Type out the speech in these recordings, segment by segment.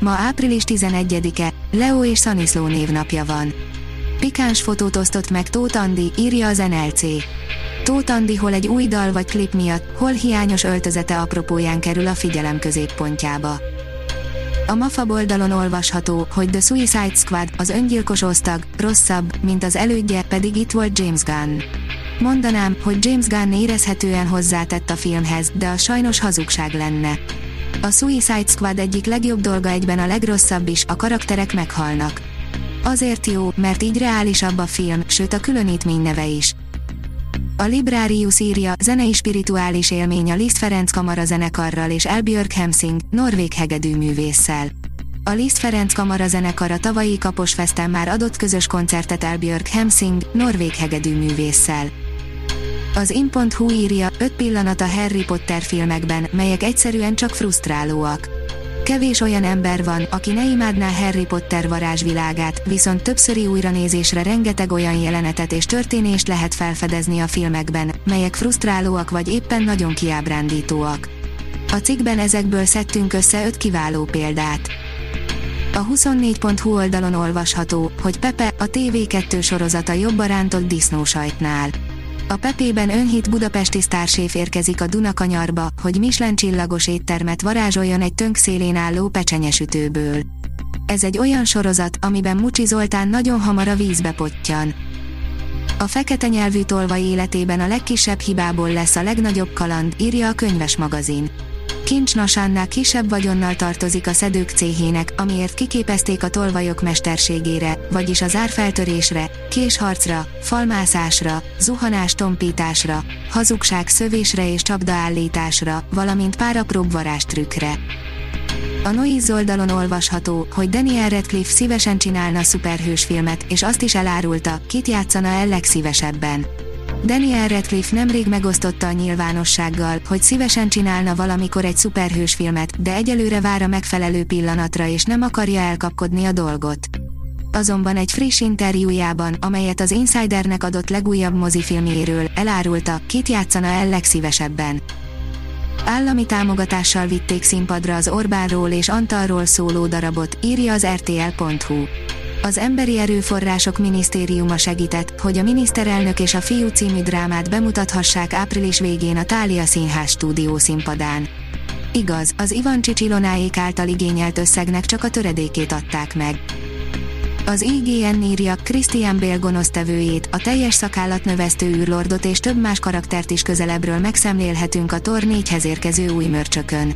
Ma április 11-e, Leo és Szaniszló névnapja van. Pikáns fotót osztott meg Tóth Andi, írja az NLC. Tóth Andi hol egy új dal vagy klip miatt, hol hiányos öltözete apropóján kerül a figyelem középpontjába. A MAFA oldalon olvasható, hogy The Suicide Squad, az öngyilkos osztag, rosszabb, mint az elődje, pedig itt volt James Gunn. Mondanám, hogy James Gunn érezhetően hozzátett a filmhez, de a sajnos hazugság lenne. A Suicide Squad egyik legjobb dolga egyben a legrosszabb is, a karakterek meghalnak. Azért jó, mert így reálisabb a film, sőt a különítmény neve is. A Librarius írja, zenei spirituális élmény a Liszt Ferenc Kamara zenekarral és Elbjörg Hemsing, norvég hegedű művésszel. A Liszt Ferenc Kamara zenekar a tavalyi Kaposfesten már adott közös koncertet Elbjörg Hemsing, norvég hegedű művésszel. Az in.hu írja, 5 pillanat a Harry Potter filmekben, melyek egyszerűen csak frusztrálóak. Kevés olyan ember van, aki ne imádná Harry Potter varázsvilágát, viszont többszöri újranézésre rengeteg olyan jelenetet és történést lehet felfedezni a filmekben, melyek frusztrálóak vagy éppen nagyon kiábrándítóak. A cikkben ezekből szedtünk össze 5 kiváló példát. A 24.hu oldalon olvasható, hogy Pepe, a TV2 sorozata jobban rántott disznósajtnál. A Pepében önhit budapesti sztárséf érkezik a Dunakanyarba, hogy Michelin csillagos éttermet varázsoljon egy tönk szélén álló pecsenyesütőből. Ez egy olyan sorozat, amiben Mucsi Zoltán nagyon hamar a vízbe pottyan. A fekete nyelvű tolvaj életében a legkisebb hibából lesz a legnagyobb kaland, írja a könyves magazin. Kincs Nasannál kisebb vagyonnal tartozik a szedők céhének, amiért kiképezték a tolvajok mesterségére, vagyis az árfeltörésre, késharcra, falmászásra, zuhanás tompításra, hazugság szövésre és csapdaállításra, valamint pár apróbb varástrükkre. A Noise oldalon olvasható, hogy Daniel Radcliffe szívesen csinálna szuperhős filmet, és azt is elárulta, kit játszana el legszívesebben. Daniel Radcliffe nemrég megosztotta a nyilvánossággal, hogy szívesen csinálna valamikor egy szuperhős filmet, de egyelőre vár a megfelelő pillanatra és nem akarja elkapkodni a dolgot. Azonban egy friss interjújában, amelyet az Insidernek adott legújabb mozifilmjéről, elárulta, kit játszana el legszívesebben. Állami támogatással vitték színpadra az Orbánról és Antalról szóló darabot, írja az rtl.hu. Az Emberi Erőforrások Minisztériuma segített, hogy a miniszterelnök és a fiú című drámát bemutathassák április végén a Tália Színház stúdió színpadán. Igaz, az Ivan Csicsilonáék által igényelt összegnek csak a töredékét adták meg. Az IGN írja Christian Bale gonosztevőjét, a teljes szakállat növesztő űrlordot és több más karaktert is közelebbről megszemlélhetünk a Tor 4-hez érkező új mörcsökön.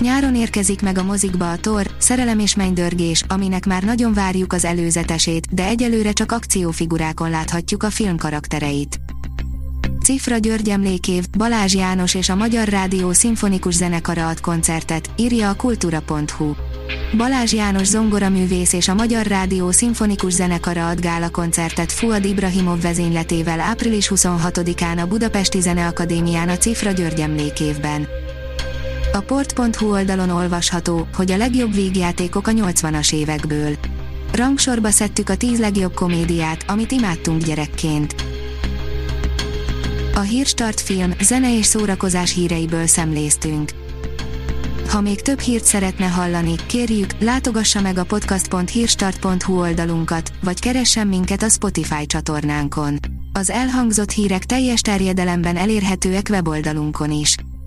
Nyáron érkezik meg a mozikba a Thor, szerelem és mennydörgés, aminek már nagyon várjuk az előzetesét, de egyelőre csak akciófigurákon láthatjuk a film karaktereit. Cifra György emlékév, Balázs János és a Magyar Rádió Szimfonikus Zenekara ad koncertet, írja a kultúra.hu. Balázs János zongoraművész és a Magyar Rádió Szimfonikus Zenekara ad gála koncertet Fuad Ibrahimov vezényletével április 26-án a Budapesti Zeneakadémián a Cifra György emlékévben. A port.hu oldalon olvasható, hogy a legjobb vígjátékok a 80-as évekből. Rangsorba szedtük a 10 legjobb komédiát, amit imádtunk gyerekként. A Hírstart film, zene és szórakozás híreiből szemléztünk. Ha még több hírt szeretne hallani, kérjük, látogassa meg a podcast.hírstart.hu oldalunkat, vagy keressen minket a Spotify csatornánkon. Az elhangzott hírek teljes terjedelemben elérhetőek weboldalunkon is.